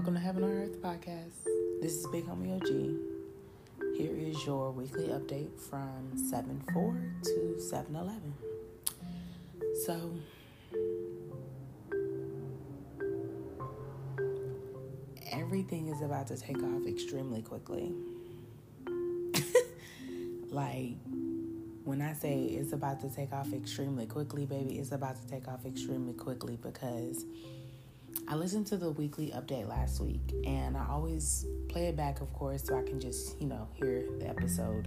Welcome to Heaven on Earth podcast. This is Big Homie OG. Here is your weekly update from 7 4 to 7 11. So, everything is about to take off extremely quickly. like, when I say it's about to take off extremely quickly, baby, it's about to take off extremely quickly because I listened to the weekly update last week and I always play it back, of course, so I can just, you know, hear the episode.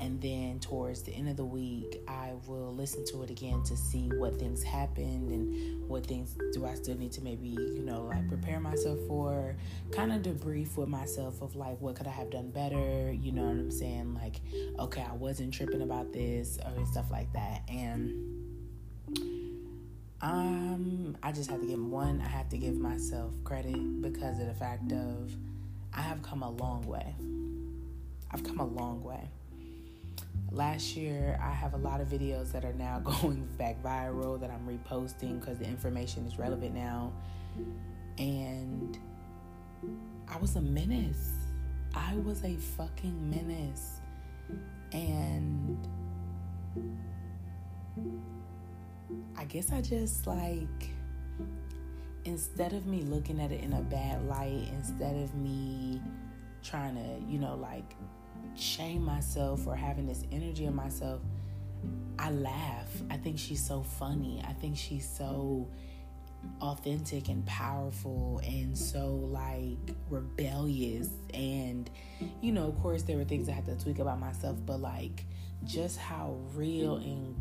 And then towards the end of the week, I will listen to it again to see what things happened and what things do I still need to maybe, you know, like prepare myself for, kind of debrief with myself of like, what could I have done better? You know what I'm saying? Like, okay, I wasn't tripping about this or stuff like that. And um, I just have to give one. I have to give myself credit because of the fact of I have come a long way. I've come a long way. Last year, I have a lot of videos that are now going back viral that I'm reposting because the information is relevant now. And I was a menace. I was a fucking menace. And I guess I just like instead of me looking at it in a bad light, instead of me trying to, you know, like shame myself or having this energy in myself, I laugh. I think she's so funny. I think she's so authentic and powerful and so like rebellious and you know of course there were things i had to tweak about myself but like just how real and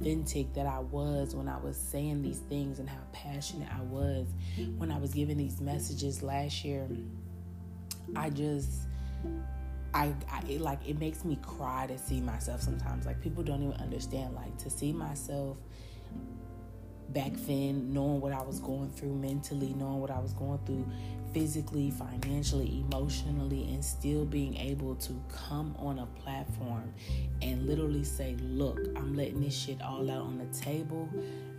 authentic that I was when I was saying these things and how passionate I was when I was giving these messages last year. I just I, I it, like it makes me cry to see myself sometimes. Like people don't even understand like to see myself back then knowing what I was going through mentally, knowing what I was going through physically, financially, emotionally, and still being able to come on a platform and literally say, Look, I'm letting this shit all out on the table.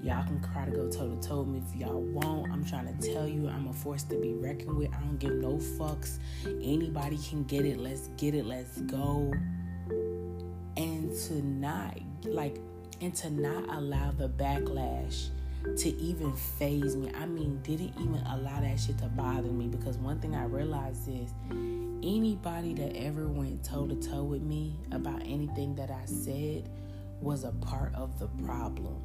Y'all can cry to go toe to toe me if y'all want. I'm trying to tell you, I'm a force to be reckoned with. I don't give no fucks. Anybody can get it. Let's get it. Let's go. And to not, like, and to not allow the backlash to even faze me. I mean, didn't even allow that shit to bother me because one thing I realized is anybody that ever went toe to toe with me about anything that I said was a part of the problem.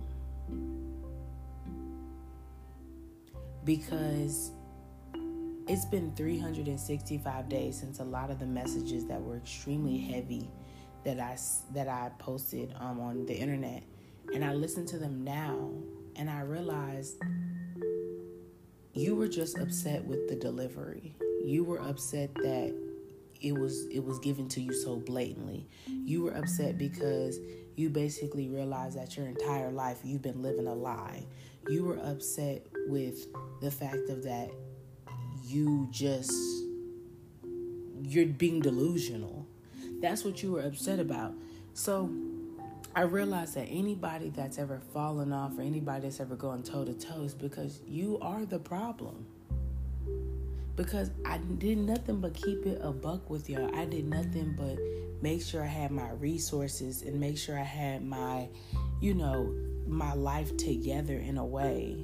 Because it's been 365 days since a lot of the messages that were extremely heavy that I that I posted um, on the internet and I listen to them now and I realized you were just upset with the delivery. You were upset that it was it was given to you so blatantly. You were upset because you basically realized that your entire life you've been living a lie. You were upset with the fact of that you just you're being delusional. That's what you were upset about. So I realize that anybody that's ever fallen off or anybody that's ever gone toe to toe is because you are the problem. Because I did nothing but keep it a buck with y'all. I did nothing but make sure I had my resources and make sure I had my, you know, my life together in a way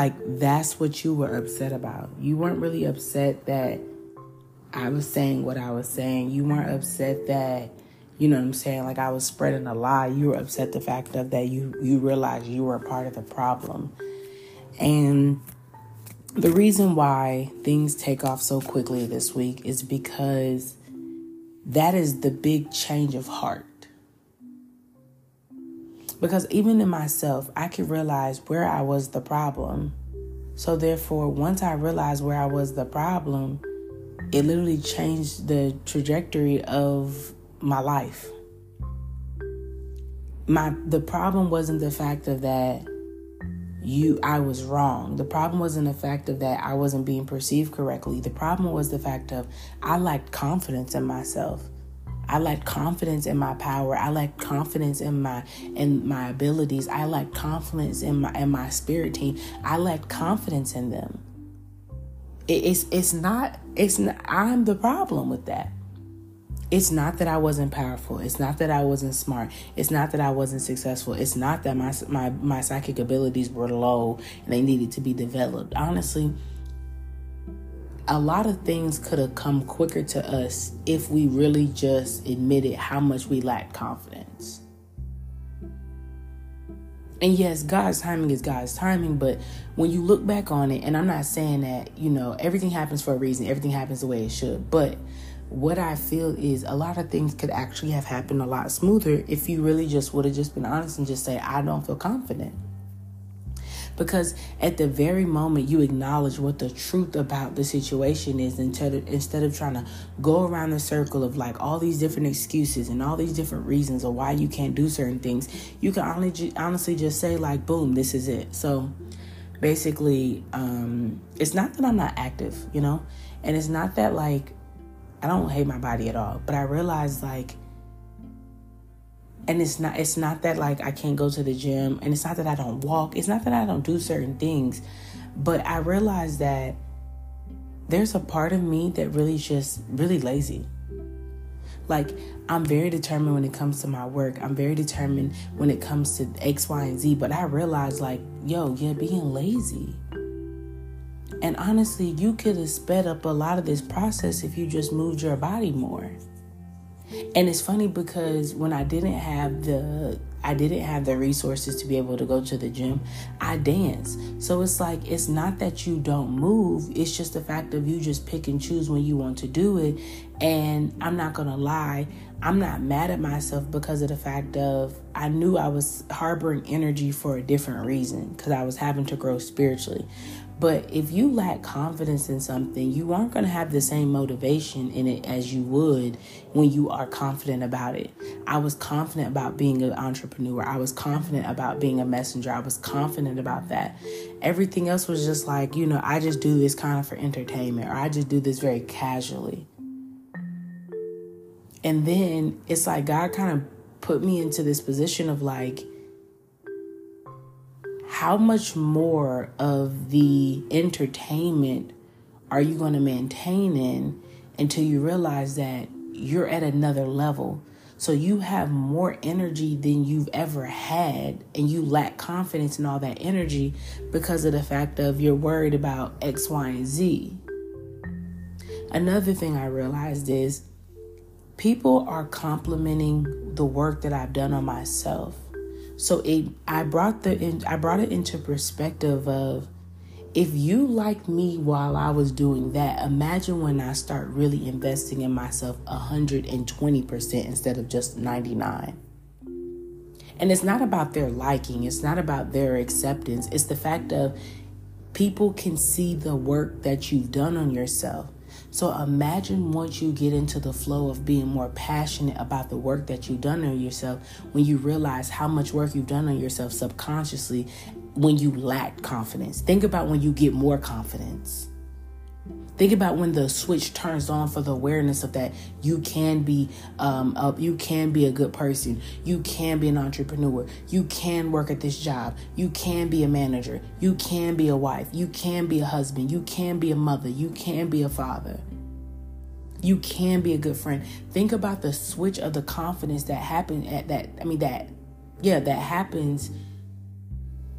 like that's what you were upset about. You weren't really upset that I was saying what I was saying. You weren't upset that you know what I'm saying, like I was spreading a lie. You were upset the fact of that you you realized you were a part of the problem. And the reason why things take off so quickly this week is because that is the big change of heart. Because even in myself, I could realize where I was the problem. So, therefore, once I realized where I was the problem, it literally changed the trajectory of my life. My the problem wasn't the fact of that you I was wrong. The problem wasn't the fact of that I wasn't being perceived correctly. The problem was the fact of I lacked confidence in myself. I lacked confidence in my power. I lacked confidence in my in my abilities. I lacked confidence in my in my spirit team. I lacked confidence in them. It, it's it's not it's not, I'm the problem with that. It's not that I wasn't powerful. It's not that I wasn't smart. It's not that I wasn't successful. It's not that my my my psychic abilities were low and they needed to be developed. Honestly, a lot of things could have come quicker to us if we really just admitted how much we lacked confidence. And yes, God's timing is God's timing, but when you look back on it, and I'm not saying that, you know, everything happens for a reason, everything happens the way it should, but what I feel is a lot of things could actually have happened a lot smoother if you really just would have just been honest and just say, I don't feel confident. Because at the very moment you acknowledge what the truth about the situation is, instead of, instead of trying to go around the circle of like all these different excuses and all these different reasons of why you can't do certain things, you can honestly, honestly just say, like, boom, this is it. So basically, um, it's not that I'm not active, you know, and it's not that like I don't hate my body at all, but I realize like and it's not it's not that like I can't go to the gym and it's not that I don't walk, it's not that I don't do certain things, but I realize that there's a part of me that really just really lazy. Like I'm very determined when it comes to my work. I'm very determined when it comes to X, Y, and Z. But I realize, like, yo, you're being lazy. And honestly, you could have sped up a lot of this process if you just moved your body more. And it's funny because when I didn't have the I didn't have the resources to be able to go to the gym, I dance. So it's like it's not that you don't move, it's just the fact of you just pick and choose when you want to do it. And I'm not going to lie, I'm not mad at myself because of the fact of I knew I was harboring energy for a different reason because I was having to grow spiritually. But if you lack confidence in something, you aren't going to have the same motivation in it as you would when you are confident about it. I was confident about being an entrepreneur. I was confident about being a messenger. I was confident about that. Everything else was just like, you know, I just do this kind of for entertainment or I just do this very casually. And then it's like God kind of put me into this position of like, how much more of the entertainment are you going to maintain in until you realize that you're at another level? So you have more energy than you've ever had, and you lack confidence in all that energy because of the fact of you're worried about X, Y, and Z. Another thing I realized is people are complimenting the work that I've done on myself so it I brought the I brought it into perspective of if you like me while I was doing that, imagine when I start really investing in myself 120% instead of just 99. And it's not about their liking, it's not about their acceptance. It's the fact of people can see the work that you've done on yourself. So imagine once you get into the flow of being more passionate about the work that you've done on yourself, when you realize how much work you've done on yourself subconsciously when you lack confidence. Think about when you get more confidence. Think about when the switch turns on for the awareness of that. You can be um, a, you can be a good person, you can be an entrepreneur, you can work at this job, you can be a manager, you can be a wife, you can be a husband, you can be a mother, you can be a father. You can be a good friend. Think about the switch of the confidence that happened at that. I mean that, yeah, that happens,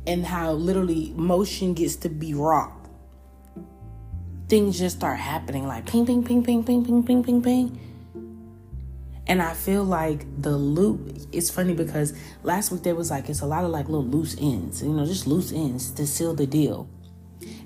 and how literally motion gets to be rocked things just start happening like ping, ping, ping, ping, ping, ping, ping, ping, ping. And I feel like the loop, it's funny because last week there was like, it's a lot of like little loose ends, you know, just loose ends to seal the deal.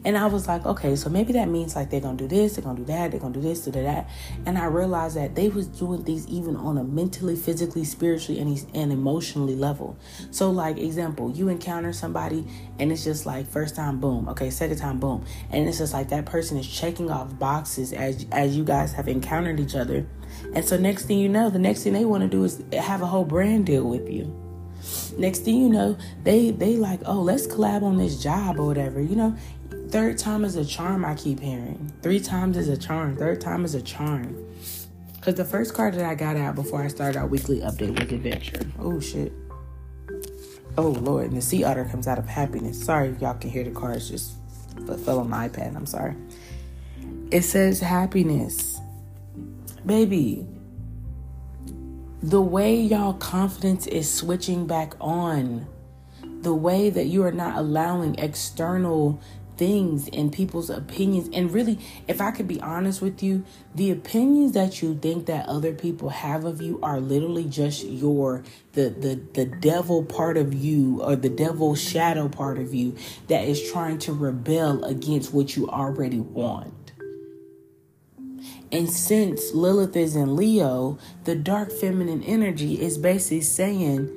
And I was like, okay, so maybe that means like they're gonna do this, they're gonna do that, they're gonna do this, do that. And I realized that they was doing things even on a mentally, physically, spiritually, and, and emotionally level. So, like example, you encounter somebody and it's just like first time, boom, okay, second time, boom, and it's just like that person is checking off boxes as as you guys have encountered each other. And so next thing you know, the next thing they want to do is have a whole brand deal with you. Next thing you know, they they like, oh, let's collab on this job or whatever. You know, third time is a charm, I keep hearing. Three times is a charm. Third time is a charm. Because the first card that I got out before I started our weekly update was Adventure. Oh, shit. Oh, Lord. And the sea otter comes out of happiness. Sorry if y'all can hear the cards just fell on the iPad. I'm sorry. It says happiness. Baby, the way y'all confidence is switching back on, the way that you are not allowing external things and people's opinions. And really if i could be honest with you the opinions that you think that other people have of you are literally just your the the the devil part of you or the devil shadow part of you that is trying to rebel against what you already want. And since Lilith is in Leo, the dark feminine energy is basically saying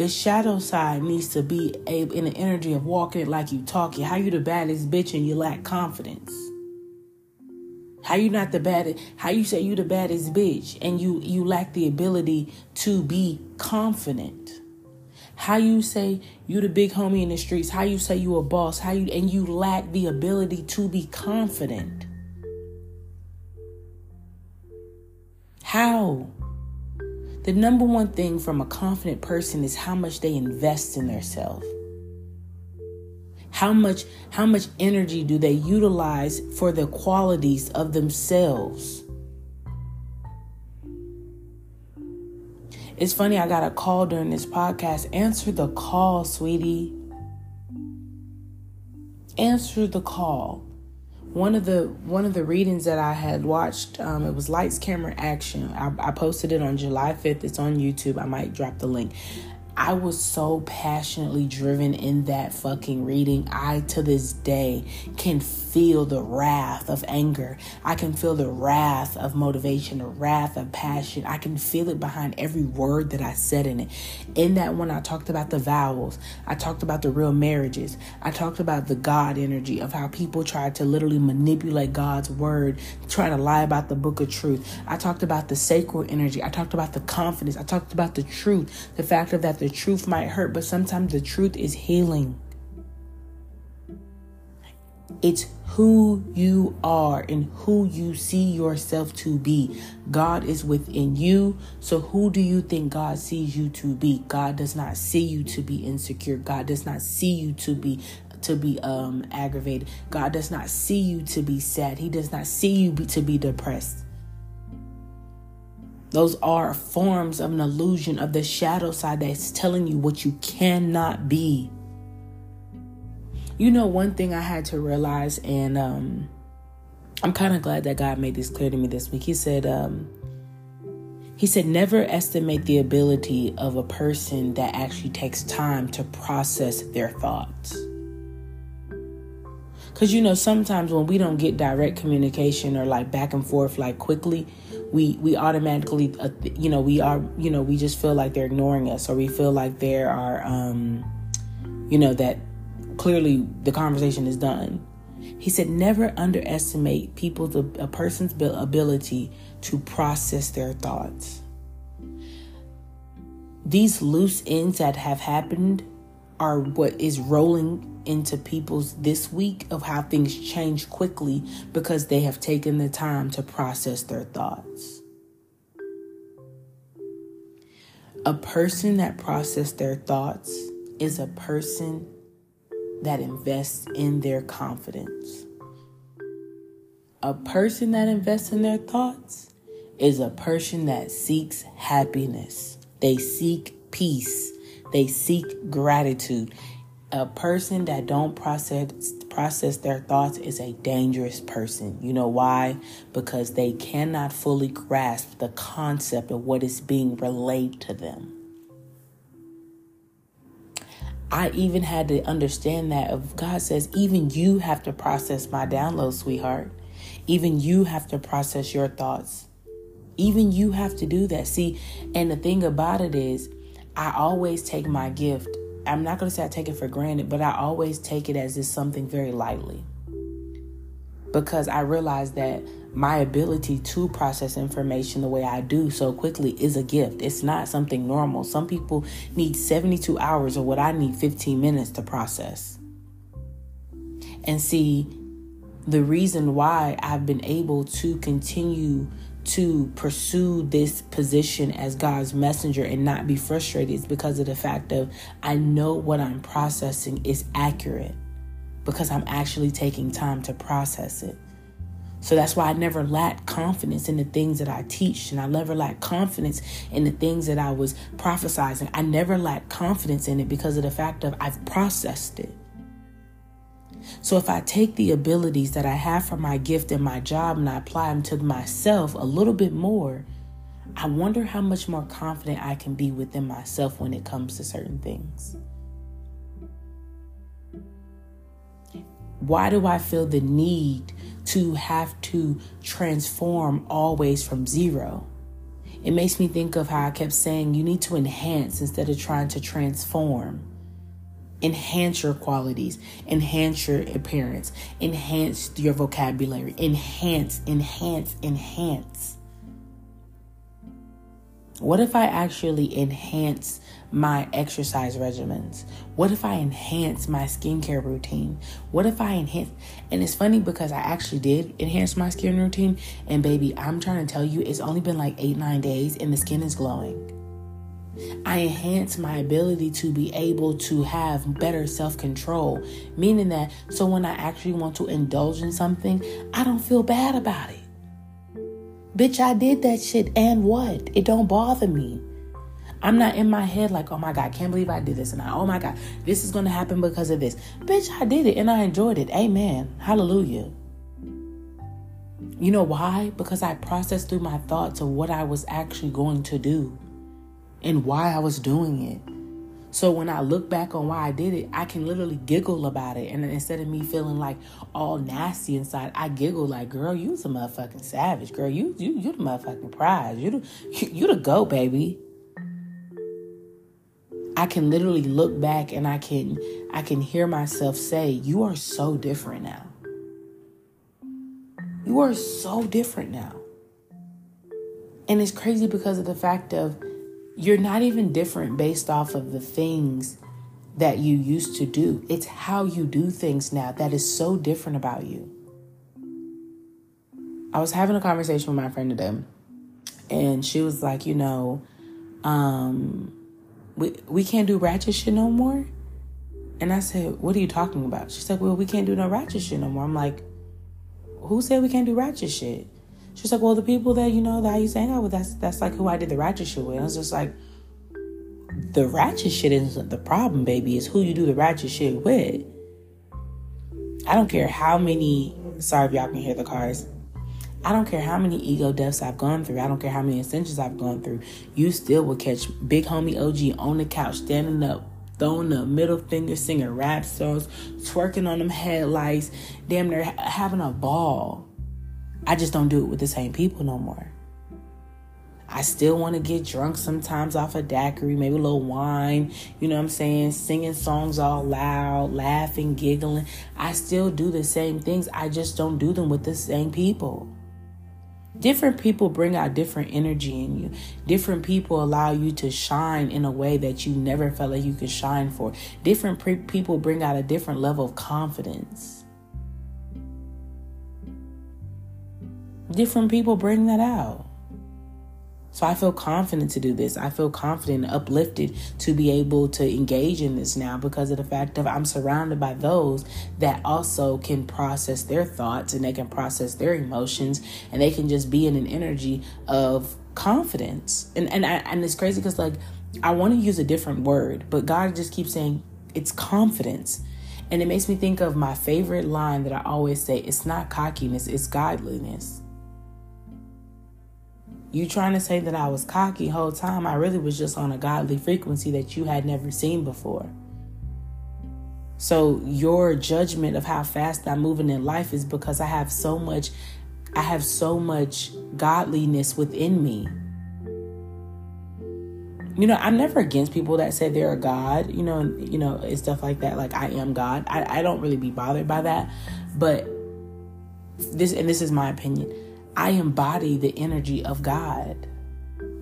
the shadow side needs to be a, in the energy of walking it like you talking. How you the baddest bitch and you lack confidence? How you not the baddest? How you say you the baddest bitch and you you lack the ability to be confident? How you say you the big homie in the streets? How you say you a boss? How you and you lack the ability to be confident? How? The number one thing from a confident person is how much they invest in themselves. How much how much energy do they utilize for the qualities of themselves? It's funny I got a call during this podcast. Answer the call, sweetie. Answer the call one of the one of the readings that I had watched, um, it was Lights Camera Action. I, I posted it on July fifth. It's on YouTube. I might drop the link. I was so passionately driven in that fucking reading. I, to this day, can feel the wrath of anger. I can feel the wrath of motivation, the wrath of passion. I can feel it behind every word that I said in it. In that one, I talked about the vowels. I talked about the real marriages. I talked about the God energy of how people try to literally manipulate God's word, try to lie about the book of truth. I talked about the sacred energy. I talked about the confidence. I talked about the truth, the fact of that the truth might hurt, but sometimes the truth is healing. It's who you are and who you see yourself to be. God is within you. So who do you think God sees you to be? God does not see you to be insecure. God does not see you to be to be um aggravated. God does not see you to be sad. He does not see you be, to be depressed. Those are forms of an illusion of the shadow side that's telling you what you cannot be. You know, one thing I had to realize, and um, I'm kind of glad that God made this clear to me this week. He said, um, he said, never estimate the ability of a person that actually takes time to process their thoughts. Because, you know, sometimes when we don't get direct communication or like back and forth like quickly, we we automatically uh, you know we are you know we just feel like they're ignoring us or we feel like there are um you know that clearly the conversation is done he said never underestimate people's a person's ability to process their thoughts these loose ends that have happened are what is rolling into people's this week of how things change quickly because they have taken the time to process their thoughts. A person that processes their thoughts is a person that invests in their confidence. A person that invests in their thoughts is a person that seeks happiness. They seek peace. They seek gratitude a person that don't process process their thoughts is a dangerous person. You know why? Because they cannot fully grasp the concept of what is being relayed to them. I even had to understand that of God says even you have to process my download, sweetheart. Even you have to process your thoughts. Even you have to do that. See, and the thing about it is I always take my gift I'm not going to say I take it for granted, but I always take it as just something very lightly. Because I realize that my ability to process information the way I do so quickly is a gift. It's not something normal. Some people need 72 hours or what I need 15 minutes to process. And see, the reason why I've been able to continue to pursue this position as God's messenger and not be frustrated is because of the fact of I know what I'm processing is accurate because I'm actually taking time to process it. So that's why I never lacked confidence in the things that I teach, and I never lacked confidence in the things that I was prophesizing. I never lacked confidence in it because of the fact of I've processed it. So if I take the abilities that I have from my gift and my job and I apply them to myself a little bit more, I wonder how much more confident I can be within myself when it comes to certain things. Why do I feel the need to have to transform always from zero? It makes me think of how I kept saying you need to enhance instead of trying to transform. Enhance your qualities, enhance your appearance, enhance your vocabulary, enhance, enhance, enhance. What if I actually enhance my exercise regimens? What if I enhance my skincare routine? What if I enhance? And it's funny because I actually did enhance my skin routine. And baby, I'm trying to tell you, it's only been like eight, nine days and the skin is glowing. I enhance my ability to be able to have better self control, meaning that so when I actually want to indulge in something, I don't feel bad about it. Bitch, I did that shit and what? It don't bother me. I'm not in my head like, oh my God, can't believe I did this. And I, oh my God, this is going to happen because of this. Bitch, I did it and I enjoyed it. Amen. Hallelujah. You know why? Because I processed through my thoughts of what I was actually going to do and why I was doing it. So when I look back on why I did it, I can literally giggle about it. And instead of me feeling like all nasty inside, I giggle like, girl, you a motherfucking savage. Girl, you you you the motherfucking prize. You the you the go, baby. I can literally look back and I can I can hear myself say, "You are so different now. You are so different now." And it's crazy because of the fact of you're not even different based off of the things that you used to do. It's how you do things now that is so different about you. I was having a conversation with my friend today, and she was like, you know, um, we, we can't do ratchet shit no more. And I said, what are you talking about? She's like, well, we can't do no ratchet shit no more. I'm like, who said we can't do ratchet shit? She's like, well, the people that, you know, that I used to hang out with, that's, that's like who I did the ratchet shit with. I was just like, the ratchet shit isn't the problem, baby. It's who you do the ratchet shit with. I don't care how many, sorry if y'all can hear the cars. I don't care how many ego deaths I've gone through. I don't care how many ascensions I've gone through. You still will catch big homie OG on the couch, standing up, throwing the middle finger, singing rap songs, twerking on them headlights, damn near having a ball. I just don't do it with the same people no more. I still want to get drunk sometimes off a daiquiri, maybe a little wine, you know what I'm saying? Singing songs all loud, laughing, giggling. I still do the same things. I just don't do them with the same people. Different people bring out different energy in you. Different people allow you to shine in a way that you never felt like you could shine for. Different pre- people bring out a different level of confidence. Different people bring that out. So I feel confident to do this. I feel confident and uplifted to be able to engage in this now because of the fact of I'm surrounded by those that also can process their thoughts and they can process their emotions and they can just be in an energy of confidence. And and I, and it's crazy because like I want to use a different word, but God just keeps saying it's confidence. And it makes me think of my favorite line that I always say, it's not cockiness, it's godliness. You trying to say that I was cocky whole time? I really was just on a godly frequency that you had never seen before. So your judgment of how fast I'm moving in life is because I have so much I have so much godliness within me. You know, I'm never against people that say they're a God, you know, you know, and stuff like that. Like I am God. I, I don't really be bothered by that. But this and this is my opinion I embody the energy of God.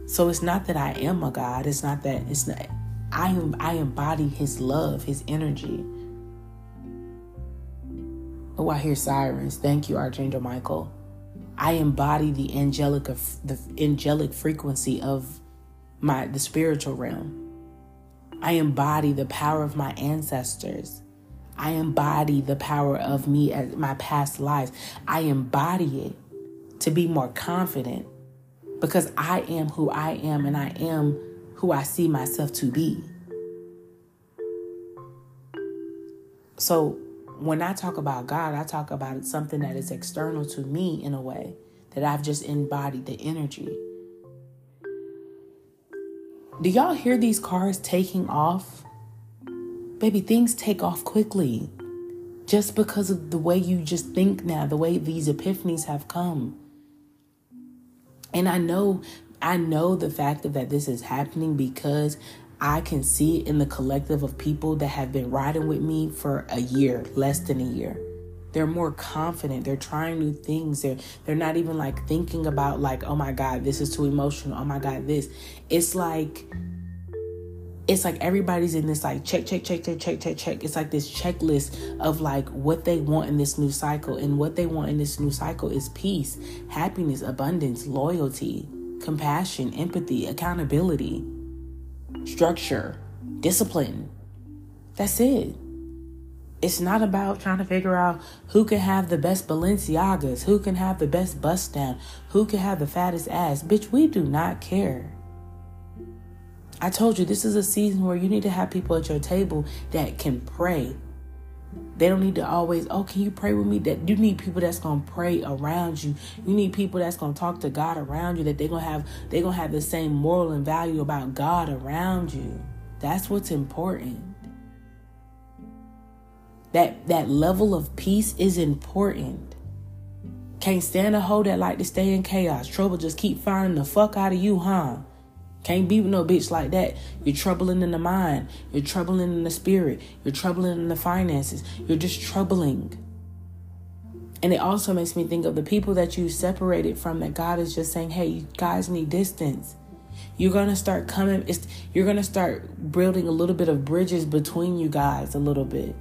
So it's not that I am a God. It's not that it's not I am I embody his love, his energy. Oh, I hear sirens. Thank you, Archangel Michael. I embody the angelic of the angelic frequency of my the spiritual realm. I embody the power of my ancestors. I embody the power of me as my past lives. I embody it to be more confident because I am who I am and I am who I see myself to be. So when I talk about God, I talk about something that is external to me in a way that I've just embodied the energy. Do y'all hear these cars taking off? Baby, things take off quickly just because of the way you just think now, the way these epiphanies have come. And I know I know the fact that this is happening because I can see it in the collective of people that have been riding with me for a year, less than a year. They're more confident. They're trying new things. They're they're not even like thinking about like, oh my God, this is too emotional. Oh my God, this. It's like it's like everybody's in this like check, check, check, check, check, check, check. It's like this checklist of like what they want in this new cycle. And what they want in this new cycle is peace, happiness, abundance, loyalty, compassion, empathy, accountability structure, discipline. That's it. It's not about trying to figure out who can have the best Balenciagas, who can have the best bust down, who can have the fattest ass. Bitch, we do not care. I told you this is a season where you need to have people at your table that can pray. They don't need to always, oh, can you pray with me? That you need people that's gonna pray around you. You need people that's gonna talk to God around you. That they're gonna have they're gonna have the same moral and value about God around you. That's what's important. That that level of peace is important. Can't stand a hoe that like to stay in chaos. Trouble just keep finding the fuck out of you, huh? Can't be with no bitch like that. You're troubling in the mind. You're troubling in the spirit. You're troubling in the finances. You're just troubling. And it also makes me think of the people that you separated from that God is just saying, hey, you guys need distance. You're gonna start coming, it's you're gonna start building a little bit of bridges between you guys a little bit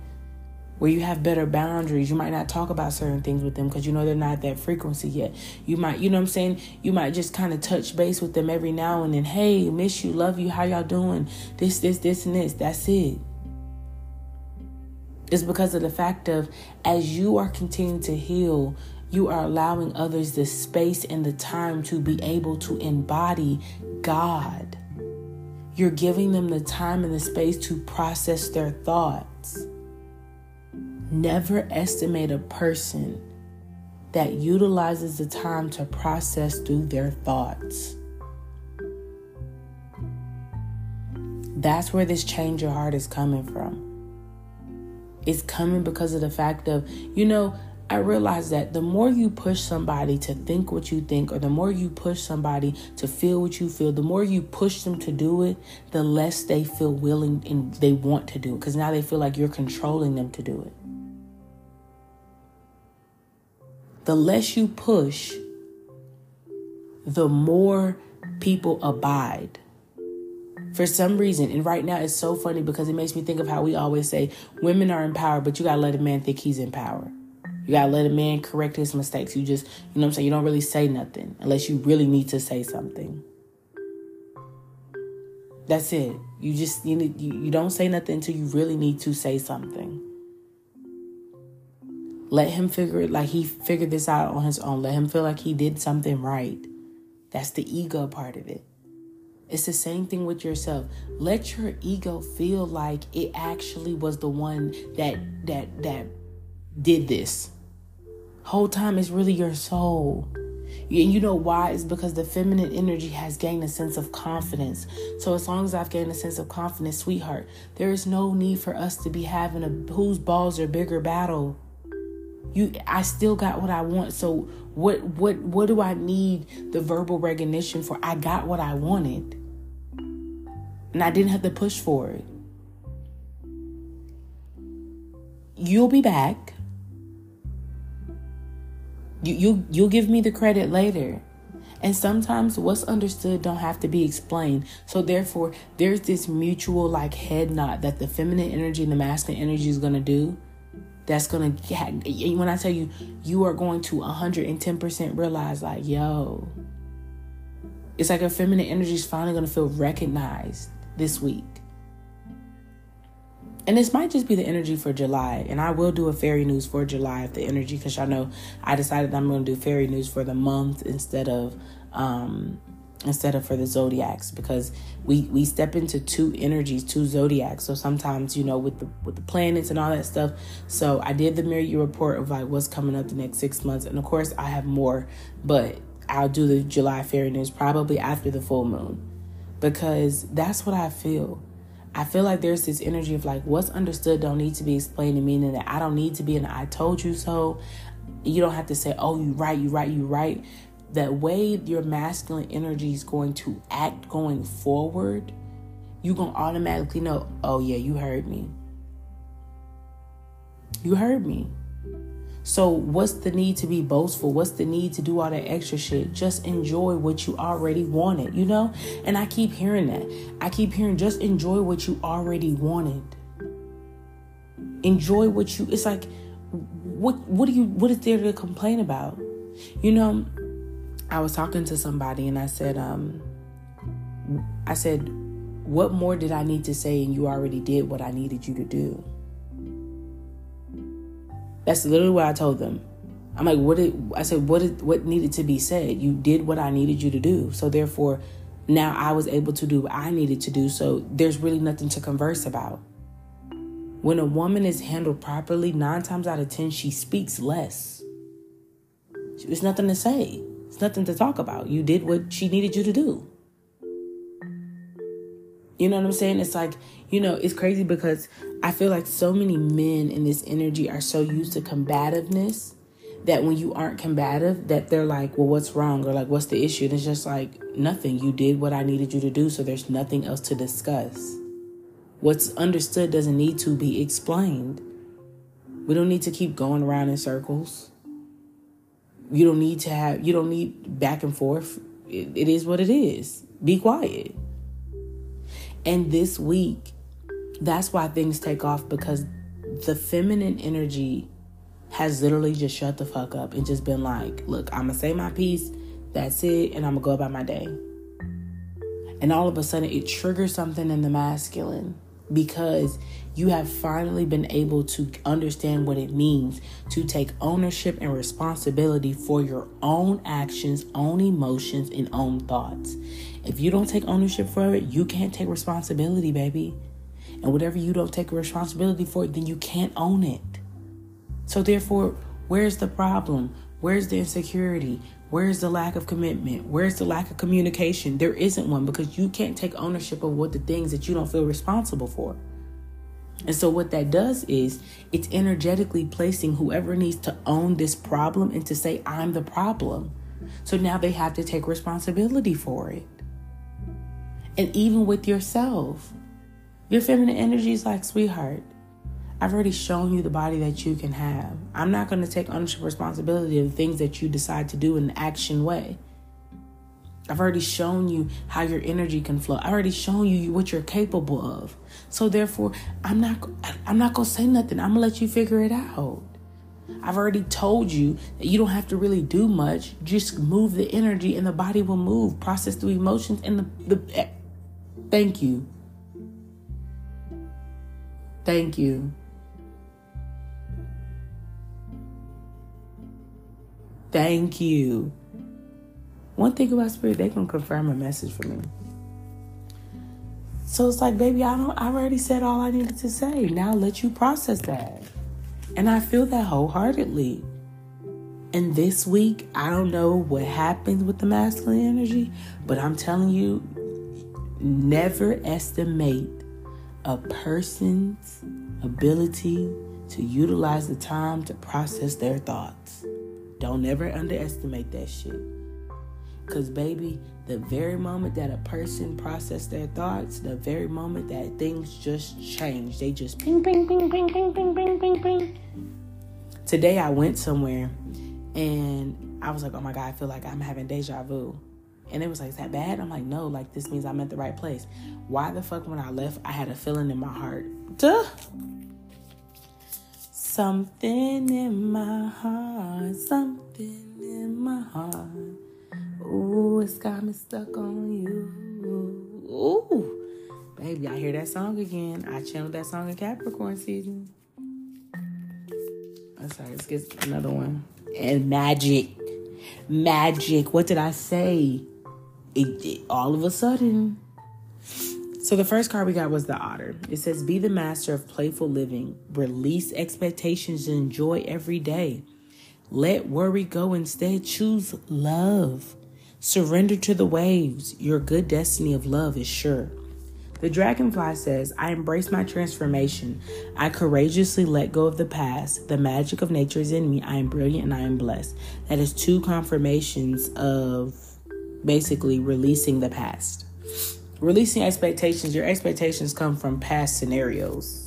where you have better boundaries. You might not talk about certain things with them because you know they're not that frequency yet. You might, you know what I'm saying? You might just kind of touch base with them every now and then. Hey, miss you, love you, how y'all doing? This, this, this, and this. That's it. It's because of the fact of as you are continuing to heal, you are allowing others the space and the time to be able to embody God. You're giving them the time and the space to process their thoughts. Never estimate a person that utilizes the time to process through their thoughts. That's where this change your heart is coming from. It's coming because of the fact of, you know, I realize that the more you push somebody to think what you think, or the more you push somebody to feel what you feel, the more you push them to do it, the less they feel willing and they want to do it. Because now they feel like you're controlling them to do it. The less you push, the more people abide. For some reason, and right now it's so funny because it makes me think of how we always say women are in power, but you gotta let a man think he's in power. You gotta let a man correct his mistakes. You just, you know what I'm saying? You don't really say nothing unless you really need to say something. That's it. You just you need, you, you don't say nothing until you really need to say something. Let him figure it like he figured this out on his own. Let him feel like he did something right. That's the ego part of it. It's the same thing with yourself. Let your ego feel like it actually was the one that that that did this. Whole time it's really your soul. And you know why? It's because the feminine energy has gained a sense of confidence. So as long as I've gained a sense of confidence, sweetheart, there is no need for us to be having a whose balls are bigger battle you I still got what I want. So what what what do I need the verbal recognition for? I got what I wanted. And I didn't have to push for it. You'll be back. You you you'll give me the credit later. And sometimes what's understood don't have to be explained. So therefore, there's this mutual like head nod that the feminine energy and the masculine energy is gonna do that's gonna get, when I tell you, you are going to 110% realize, like, yo, it's like a feminine energy is finally gonna feel recognized this week. And this might just be the energy for July. And I will do a fairy news for July of the energy because y'all know I decided I'm to do fairy news for the month instead of um, instead of for the zodiacs because we we step into two energies two zodiacs. So sometimes you know with the with the planets and all that stuff. So i did the mirror you report of like what's coming up the next six months. And of course i have more but i'll do the july fairy news probably after the full moon because that's what i feel. I feel like there's this energy of like what's understood don't need to be explained to meaning that i don't need to be an i told you so. You don't have to say oh you right you right you right that way your masculine energy is going to act going forward, you're going to automatically know, oh, yeah, you heard me. You heard me. So, what's the need to be boastful? What's the need to do all that extra shit? Just enjoy what you already wanted, you know? And I keep hearing that. I keep hearing just enjoy what you already wanted. Enjoy what you it's like what what do you what is there to complain about? You know, I was talking to somebody and I said, um, I said, what more did I need to say? And you already did what I needed you to do. That's literally what I told them. I'm like, what did I said? What did what needed to be said? You did what I needed you to do. So therefore, now I was able to do what I needed to do. So there's really nothing to converse about. When a woman is handled properly, nine times out of ten, she speaks less. There's nothing to say. It's nothing to talk about. You did what she needed you to do. You know what I'm saying? It's like, you know, it's crazy because I feel like so many men in this energy are so used to combativeness that when you aren't combative, that they're like, well, what's wrong? Or like, what's the issue? And it's just like, nothing. You did what I needed you to do, so there's nothing else to discuss. What's understood doesn't need to be explained. We don't need to keep going around in circles. You don't need to have, you don't need back and forth. it, it is what it is. Be quiet. And this week, that's why things take off because the feminine energy has literally just shut the fuck up and just been like, look, I'm gonna say my piece, that's it, and I'm gonna go about my day. And all of a sudden, it triggers something in the masculine because you have finally been able to understand what it means to take ownership and responsibility for your own actions, own emotions, and own thoughts. If you don't take ownership for it, you can't take responsibility, baby. And whatever you don't take responsibility for, then you can't own it. So, therefore, where's the problem? Where's the insecurity? Where's the lack of commitment? Where's the lack of communication? There isn't one because you can't take ownership of what the things that you don't feel responsible for. And so, what that does is it's energetically placing whoever needs to own this problem and to say, I'm the problem. So now they have to take responsibility for it. And even with yourself, your feminine energy is like, sweetheart, I've already shown you the body that you can have. I'm not going to take ownership responsibility of things that you decide to do in an action way. I've already shown you how your energy can flow. I've already shown you what you're capable of. So therefore, I'm not I'm not going to say nothing. I'm going to let you figure it out. I've already told you that you don't have to really do much. Just move the energy and the body will move. Process the emotions and the, the eh. thank you. Thank you. Thank you. One thing about spirit, they can confirm a message for me. So it's like, baby, I don't I already said all I needed to say. Now let you process that. And I feel that wholeheartedly. And this week, I don't know what happens with the masculine energy, but I'm telling you, never estimate a person's ability to utilize the time to process their thoughts. Don't ever underestimate that shit. Because, baby, the very moment that a person process their thoughts, the very moment that things just change, they just ping, ping, ping, ping, ping, ping, ping, ping, ping. Today I went somewhere and I was like, oh my God, I feel like I'm having deja vu. And it was like, is that bad? I'm like, no, like this means I'm at the right place. Why the fuck when I left, I had a feeling in my heart? Duh. Something in my heart, something in my heart. Ooh, it's got me stuck on you. Ooh, baby, I hear that song again. I channeled that song in Capricorn season. I'm sorry, let's get another one. And magic. Magic. What did I say? It, it, all of a sudden. So the first card we got was the otter. It says, Be the master of playful living. Release expectations and enjoy every day. Let worry go instead. Choose love. Surrender to the waves. Your good destiny of love is sure. The dragonfly says, I embrace my transformation. I courageously let go of the past. The magic of nature is in me. I am brilliant and I am blessed. That is two confirmations of basically releasing the past. Releasing expectations. Your expectations come from past scenarios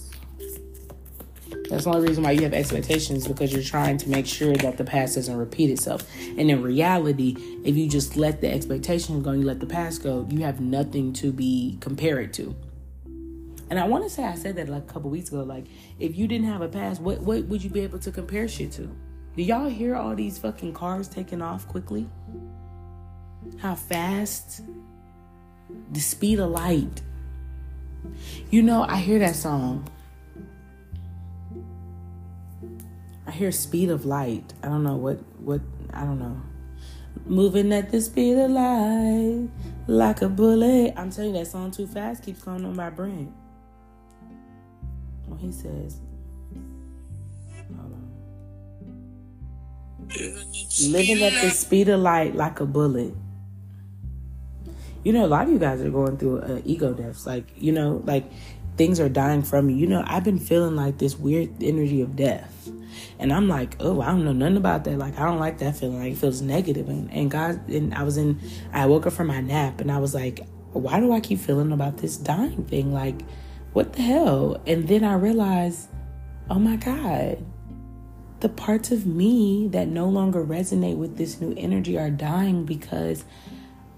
that's the only reason why you have expectations because you're trying to make sure that the past doesn't repeat itself. And in reality, if you just let the expectations go and you let the past go, you have nothing to be compared to. And I want to say I said that like a couple weeks ago. Like, if you didn't have a past, what what would you be able to compare shit to? Do y'all hear all these fucking cars taking off quickly? How fast? The speed of light. You know, I hear that song I hear speed of light. I don't know what what I don't know. Moving at the speed of light, like a bullet. I'm telling you that song too fast keeps going on my brain. What he says. Living at the speed of light like a bullet. You know, a lot of you guys are going through uh, ego deaths. Like, you know, like things are dying from you. You know, I've been feeling like this weird energy of death and I'm like, oh, I don't know nothing about that. Like, I don't like that feeling. Like, it feels negative. And, and God, and I was in, I woke up from my nap and I was like, why do I keep feeling about this dying thing? Like, what the hell? And then I realized, oh my God, the parts of me that no longer resonate with this new energy are dying because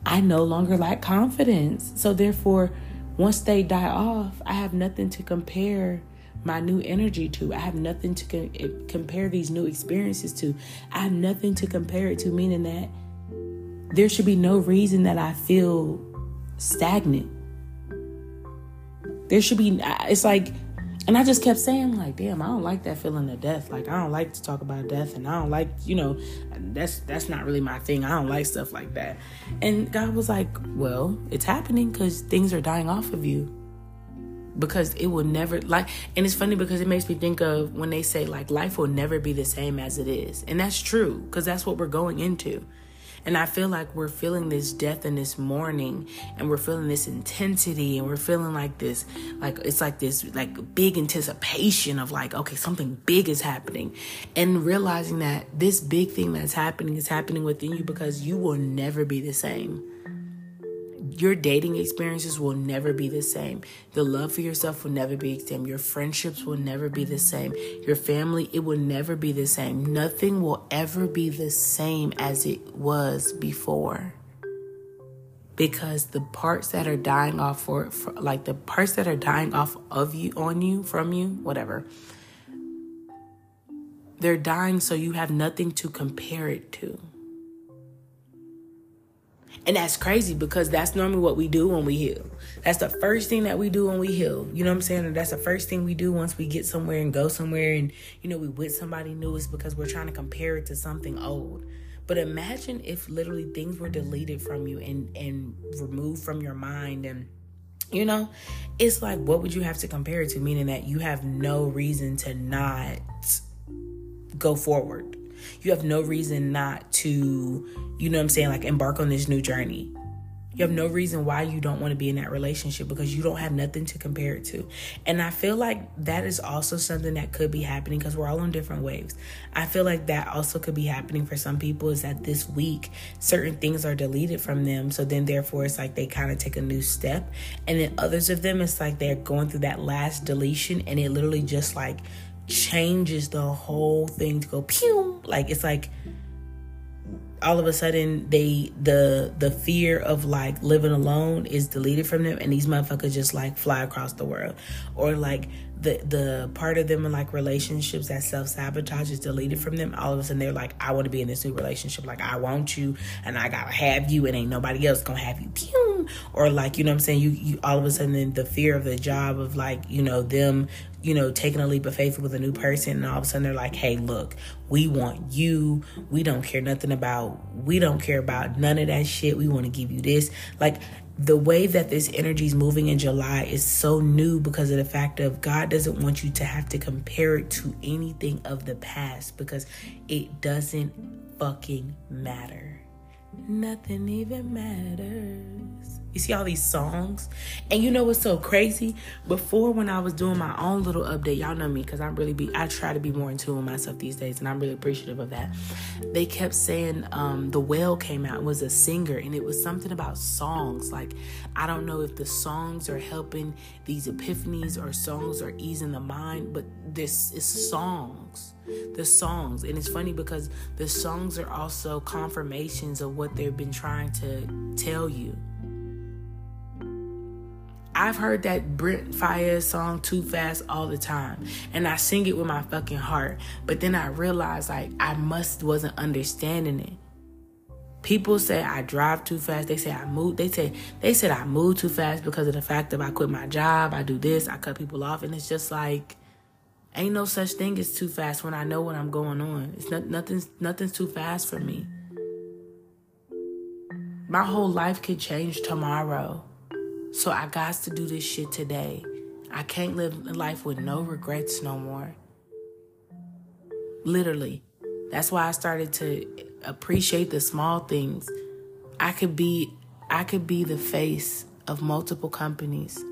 I no longer lack confidence. So, therefore, once they die off, I have nothing to compare my new energy to. I have nothing to co- eh, compare these new experiences to. I have nothing to compare it to, meaning that there should be no reason that I feel stagnant. There should be, it's like, and I just kept saying, like, damn, I don't like that feeling of death. Like, I don't like to talk about death, and I don't like, you know, that's that's not really my thing. I don't like stuff like that. And God was like, well, it's happening because things are dying off of you because it will never like and it's funny because it makes me think of when they say like life will never be the same as it is and that's true because that's what we're going into and i feel like we're feeling this death and this mourning and we're feeling this intensity and we're feeling like this like it's like this like big anticipation of like okay something big is happening. And realizing that this big thing that's happening is happening within you because you will never be the same your dating experiences will never be the same. The love for yourself will never be the same. Your friendships will never be the same. Your family, it will never be the same. Nothing will ever be the same as it was before. Because the parts that are dying off for, for like the parts that are dying off of you, on you, from you, whatever, they're dying so you have nothing to compare it to. And that's crazy because that's normally what we do when we heal. That's the first thing that we do when we heal. You know what I'm saying? That's the first thing we do once we get somewhere and go somewhere and, you know, we with somebody new is because we're trying to compare it to something old. But imagine if literally things were deleted from you and, and removed from your mind and you know, it's like what would you have to compare it to? Meaning that you have no reason to not go forward you have no reason not to, you know what I'm saying, like embark on this new journey. You have no reason why you don't want to be in that relationship because you don't have nothing to compare it to. And I feel like that is also something that could be happening because we're all on different waves. I feel like that also could be happening for some people is that this week certain things are deleted from them. So then therefore it's like they kind of take a new step. And then others of them it's like they're going through that last deletion and it literally just like changes the whole thing to go pew. Like it's like all of a sudden they the the fear of like living alone is deleted from them and these motherfuckers just like fly across the world or like the the part of them in like relationships that self sabotage is deleted from them, all of a sudden they're like, I want to be in this new relationship. Like I want you, and I gotta have you, and ain't nobody else gonna have you. Pew! Or like you know what I'm saying. You you all of a sudden the fear of the job of like you know them you know, taking a leap of faith with a new person, and all of a sudden they're like, hey, look, we want you. We don't care nothing about, we don't care about none of that shit. We want to give you this. Like, the way that this energy is moving in July is so new because of the fact of God doesn't want you to have to compare it to anything of the past because it doesn't fucking matter. Nothing even matters. You see all these songs? And you know what's so crazy? Before when I was doing my own little update, y'all know me because I'm really be I try to be more in tune with myself these days and I'm really appreciative of that. They kept saying um The Whale came out was a singer and it was something about songs. Like I don't know if the songs are helping these epiphanies or songs are easing the mind, but this is songs the songs and it's funny because the songs are also confirmations of what they've been trying to tell you I've heard that Brent Faiyaz song Too Fast all the time and I sing it with my fucking heart. But then I realized like I must wasn't understanding it. People say I drive too fast. They say I move. They say they said I move too fast because of the fact that I quit my job. I do this. I cut people off, and it's just like ain't no such thing as too fast when I know what I'm going on. It's not nothing's nothing's too fast for me. My whole life could change tomorrow. So I got to do this shit today. I can't live life with no regrets no more. Literally. That's why I started to appreciate the small things. I could be I could be the face of multiple companies.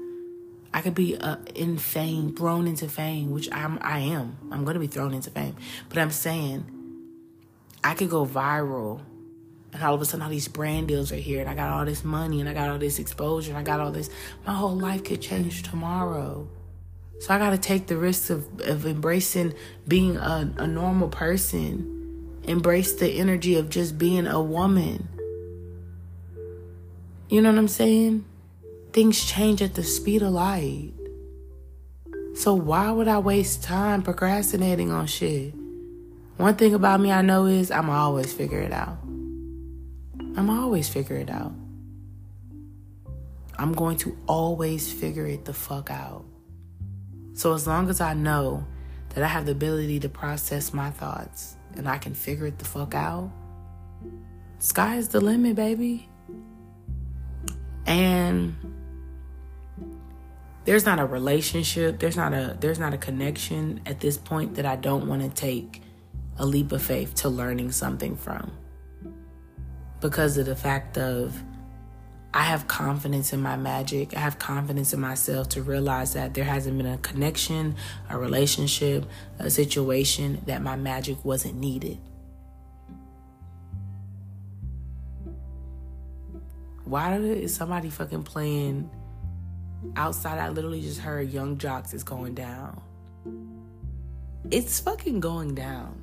I could be uh, in fame, thrown into fame, which I'm I am. I'm going to be thrown into fame. But I'm saying I could go viral and all of a sudden all these brand deals are here and I got all this money and I got all this exposure and I got all this my whole life could change tomorrow. So I gotta take the risk of, of embracing being a, a normal person. Embrace the energy of just being a woman. You know what I'm saying? Things change at the speed of light. So why would I waste time procrastinating on shit? One thing about me I know is I'm always figure it out. I'm always figure it out. I'm going to always figure it the fuck out. So as long as I know that I have the ability to process my thoughts and I can figure it the fuck out, sky is the limit, baby. And there's not a relationship, there's not a there's not a connection at this point that I don't want to take a leap of faith to learning something from because of the fact of I have confidence in my magic. I have confidence in myself to realize that there hasn't been a connection, a relationship, a situation that my magic wasn't needed. Why is somebody fucking playing outside? I literally just heard Yung Joc's is going down. It's fucking going down.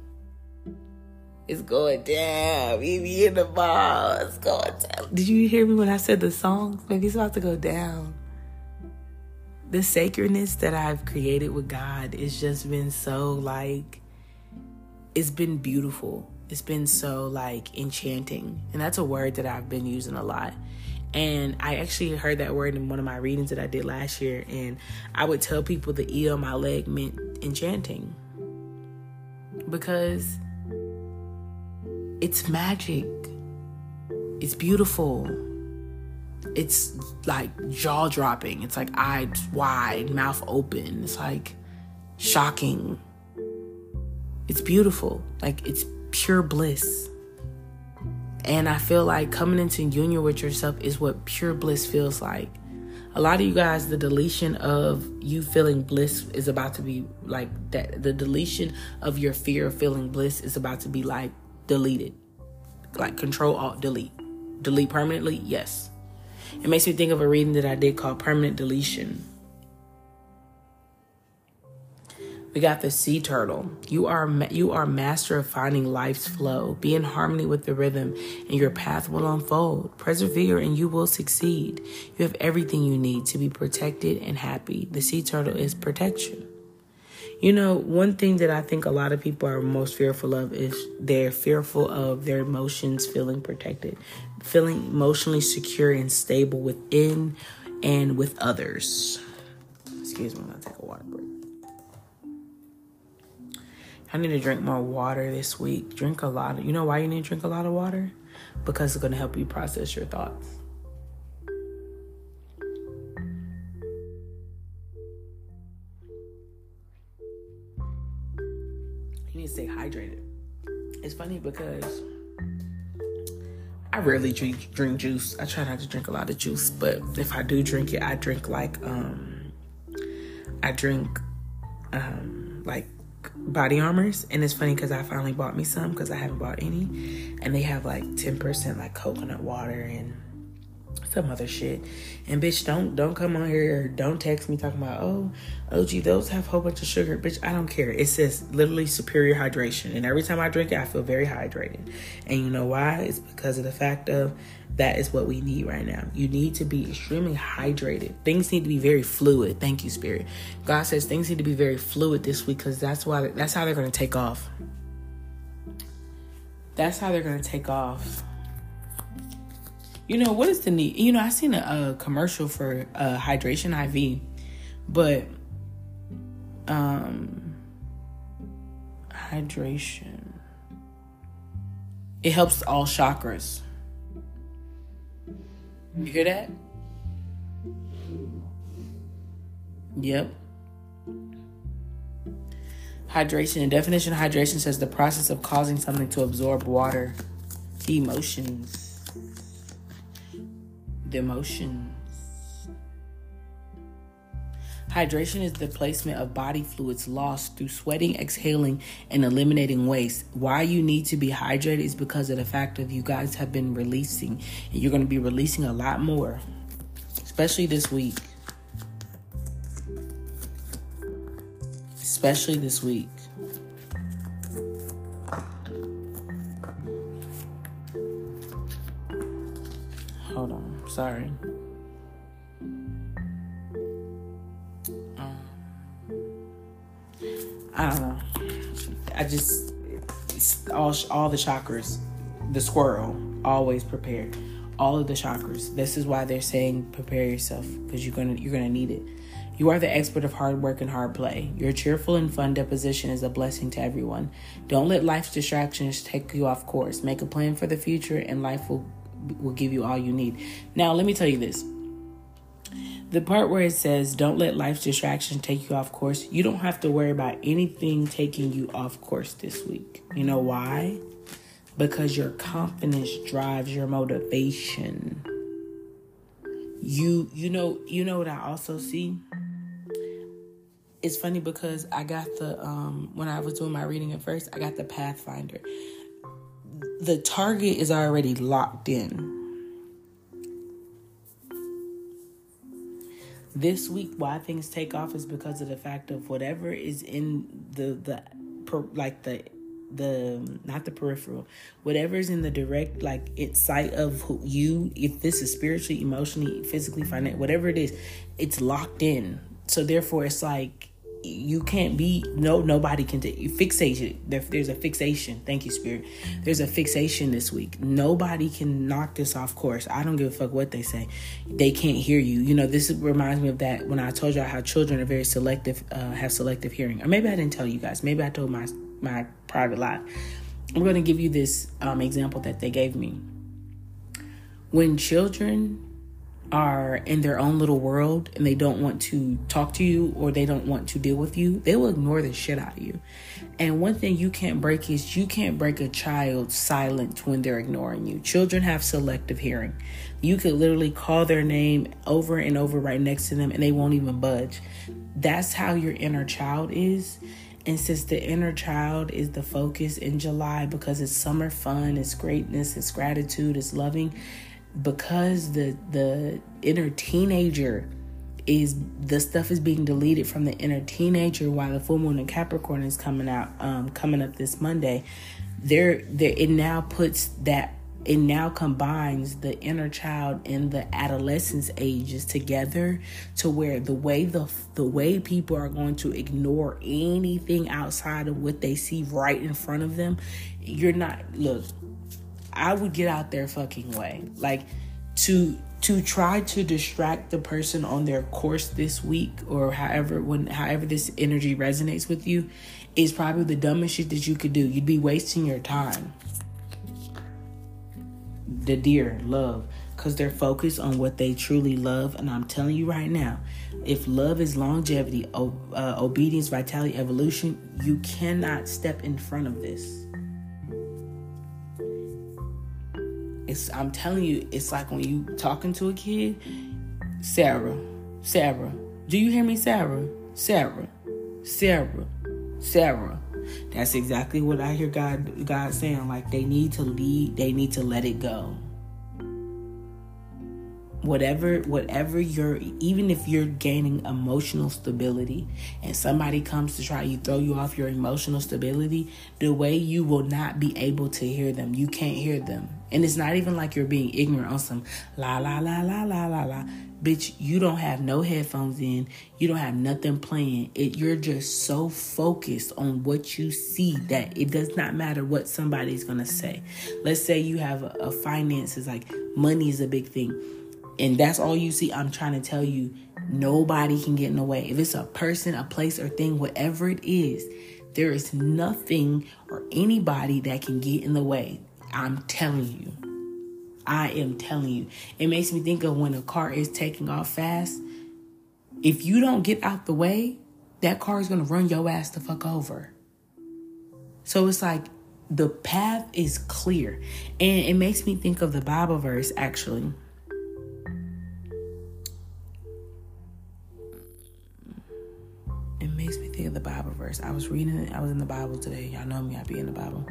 It's going down. Baby in the ball. It's going down. Did you hear me when I said the songs? Maybe it's about to go down. The sacredness that I've created with God has just been so like it's been beautiful. It's been so like enchanting. And that's a word that I've been using a lot. And I actually heard that word in one of my readings that I did last year. And I would tell people the E on my leg meant enchanting. Because it's magic. It's beautiful. It's like jaw dropping. It's like eyes wide, mouth open. It's like shocking. It's beautiful. Like it's pure bliss. And I feel like coming into union with yourself is what pure bliss feels like. A lot of you guys, the deletion of you feeling bliss is about to be like that. The deletion of your fear of feeling bliss is about to be like deleted. Like control alt delete. Delete permanently? Yes. It makes me think of a reading that I did called Permanent Deletion. We got the sea turtle. You are you are master of finding life's flow. Be in harmony with the rhythm, and your path will unfold. Persevere, and you will succeed. You have everything you need to be protected and happy. The sea turtle is protection. You know, one thing that I think a lot of people are most fearful of is they're fearful of their emotions feeling protected, feeling emotionally secure and stable within and with others. Excuse me, I'm gonna take a water break. I need to drink more water this week. Drink a lot. Of, you know why you need to drink a lot of water? Because it's gonna help you process your thoughts. You need to stay hydrated. It's funny because I rarely drink drink juice. I try not to drink a lot of juice, but if I do drink it, I drink like um I drink um like body armors and it's funny because i finally bought me some because i haven't bought any and they have like 10% like coconut water and some other shit and bitch don't don't come on here don't text me talking about oh oh og those have a whole bunch of sugar bitch i don't care it says literally superior hydration and every time i drink it i feel very hydrated and you know why it's because of the fact of that is what we need right now. You need to be extremely hydrated. Things need to be very fluid. Thank you, Spirit. God says things need to be very fluid this week because that's why that's how they're going to take off. That's how they're going to take off. You know what is the need? You know I seen a, a commercial for a hydration IV, but um, hydration. It helps all chakras. You hear that? Yep. Hydration. The definition of hydration says the process of causing something to absorb water. Emotions. The emotions. Hydration is the placement of body fluids lost through sweating, exhaling, and eliminating waste. Why you need to be hydrated is because of the fact that you guys have been releasing, and you're going to be releasing a lot more, especially this week. Especially this week. Sorry. Um, I don't know. I just all all the chakras, the squirrel always prepared. All of the chakras. This is why they're saying prepare yourself because you're gonna you're gonna need it. You are the expert of hard work and hard play. Your cheerful and fun deposition is a blessing to everyone. Don't let life's distractions take you off course. Make a plan for the future, and life will will give you all you need. Now, let me tell you this. The part where it says don't let life's distractions take you off course you don't have to worry about anything taking you off course this week. You know why? Because your confidence drives your motivation. You you know you know what i also see? It's funny because i got the um when i was doing my reading at first i got the pathfinder the target is already locked in. This week why things take off is because of the fact of whatever is in the the per, like the the not the peripheral whatever is in the direct like it's sight of who you if this is spiritually emotionally physically financially whatever it is it's locked in. So therefore it's like you can't be no nobody can t- fixate it there, there's a fixation. Thank you spirit. There's a fixation this week. Nobody can knock this off course. I don't give a fuck what they say. They can't hear you. You know this reminds me of that when i told you how children are very selective uh, have selective hearing. Or maybe i didn't tell you guys. Maybe i told my my private life i'm going to give you this um, example that they gave me. When children are in their own little world and they don't want to talk to you or they don't want to deal with you, they will ignore the shit out of you. And one thing you can't break is you can't break a child silent when they're ignoring you. Children have selective hearing. You could literally call their name over and over right next to them and they won't even budge. That's how your inner child is. And since the inner child is the focus in July because it's summer fun, it's greatness, it's gratitude, it's loving, because the the inner teenager is the stuff is being deleted from the inner teenager while the full moon in Capricorn is coming out um coming up this Monday there there it now puts that it now combines the inner child and the adolescence ages together to where the way the the way people are going to ignore anything outside of what they see right in front of them you're not look i would get out their fucking way like to to try to distract the person on their course this week or however when however this energy resonates with you is probably the dumbest shit that you could do you'd be wasting your time the deer love because they're focused on what they truly love. And I'm telling you right now, if love is longevity, uh, obedience, vitality, evolution, you cannot step in front of this. It's I'm telling you, it's like when you talking to a kid, Sarah, Sarah, do you hear me, Sarah? Sarah, Sarah, Sarah. That's exactly what I hear God God saying. Like they need to lead, they need to let it go. Whatever, whatever you're, even if you're gaining emotional stability and somebody comes to try you throw you off your emotional stability, the way you will not be able to hear them. You can't hear them. And it's not even like you're being ignorant on some la la la la la la la. Bitch, you don't have no headphones in. You don't have nothing playing. It you're just so focused on what you see that it does not matter what somebody's gonna say. Let's say you have a, a finances like money is a big thing. And that's all you see. I'm trying to tell you, nobody can get in the way. If it's a person, a place, or thing, whatever it is, there is nothing or anybody that can get in the way. I'm telling you. I am telling you. It makes me think of when a car is taking off fast. If you don't get out the way, that car is going to run your ass the fuck over. So it's like the path is clear. And it makes me think of the Bible verse actually. It makes me think of the Bible verse. I was reading it, I was in the Bible today. Y'all know me, I be in the Bible.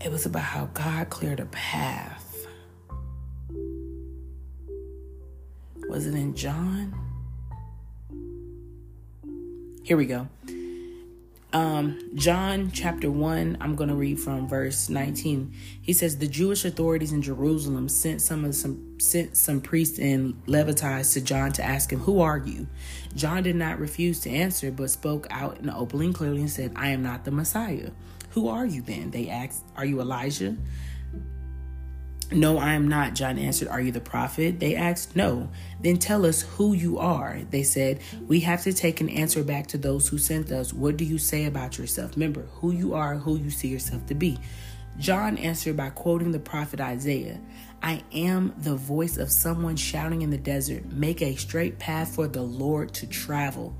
It was about how God cleared a path. Was it in John? Here we go. Um, John chapter 1, I'm going to read from verse 19. He says, The Jewish authorities in Jerusalem sent some of some sent some priests and Levites to John to ask him, Who are you? John did not refuse to answer, but spoke out in openly and clearly and said, I am not the Messiah. Who are you then? They asked, Are you Elijah? No, I am not, John answered. Are you the prophet? They asked. No. Then tell us who you are. They said, We have to take an answer back to those who sent us. What do you say about yourself? Remember, who you are, who you see yourself to be. John answered by quoting the prophet Isaiah I am the voice of someone shouting in the desert, Make a straight path for the Lord to travel.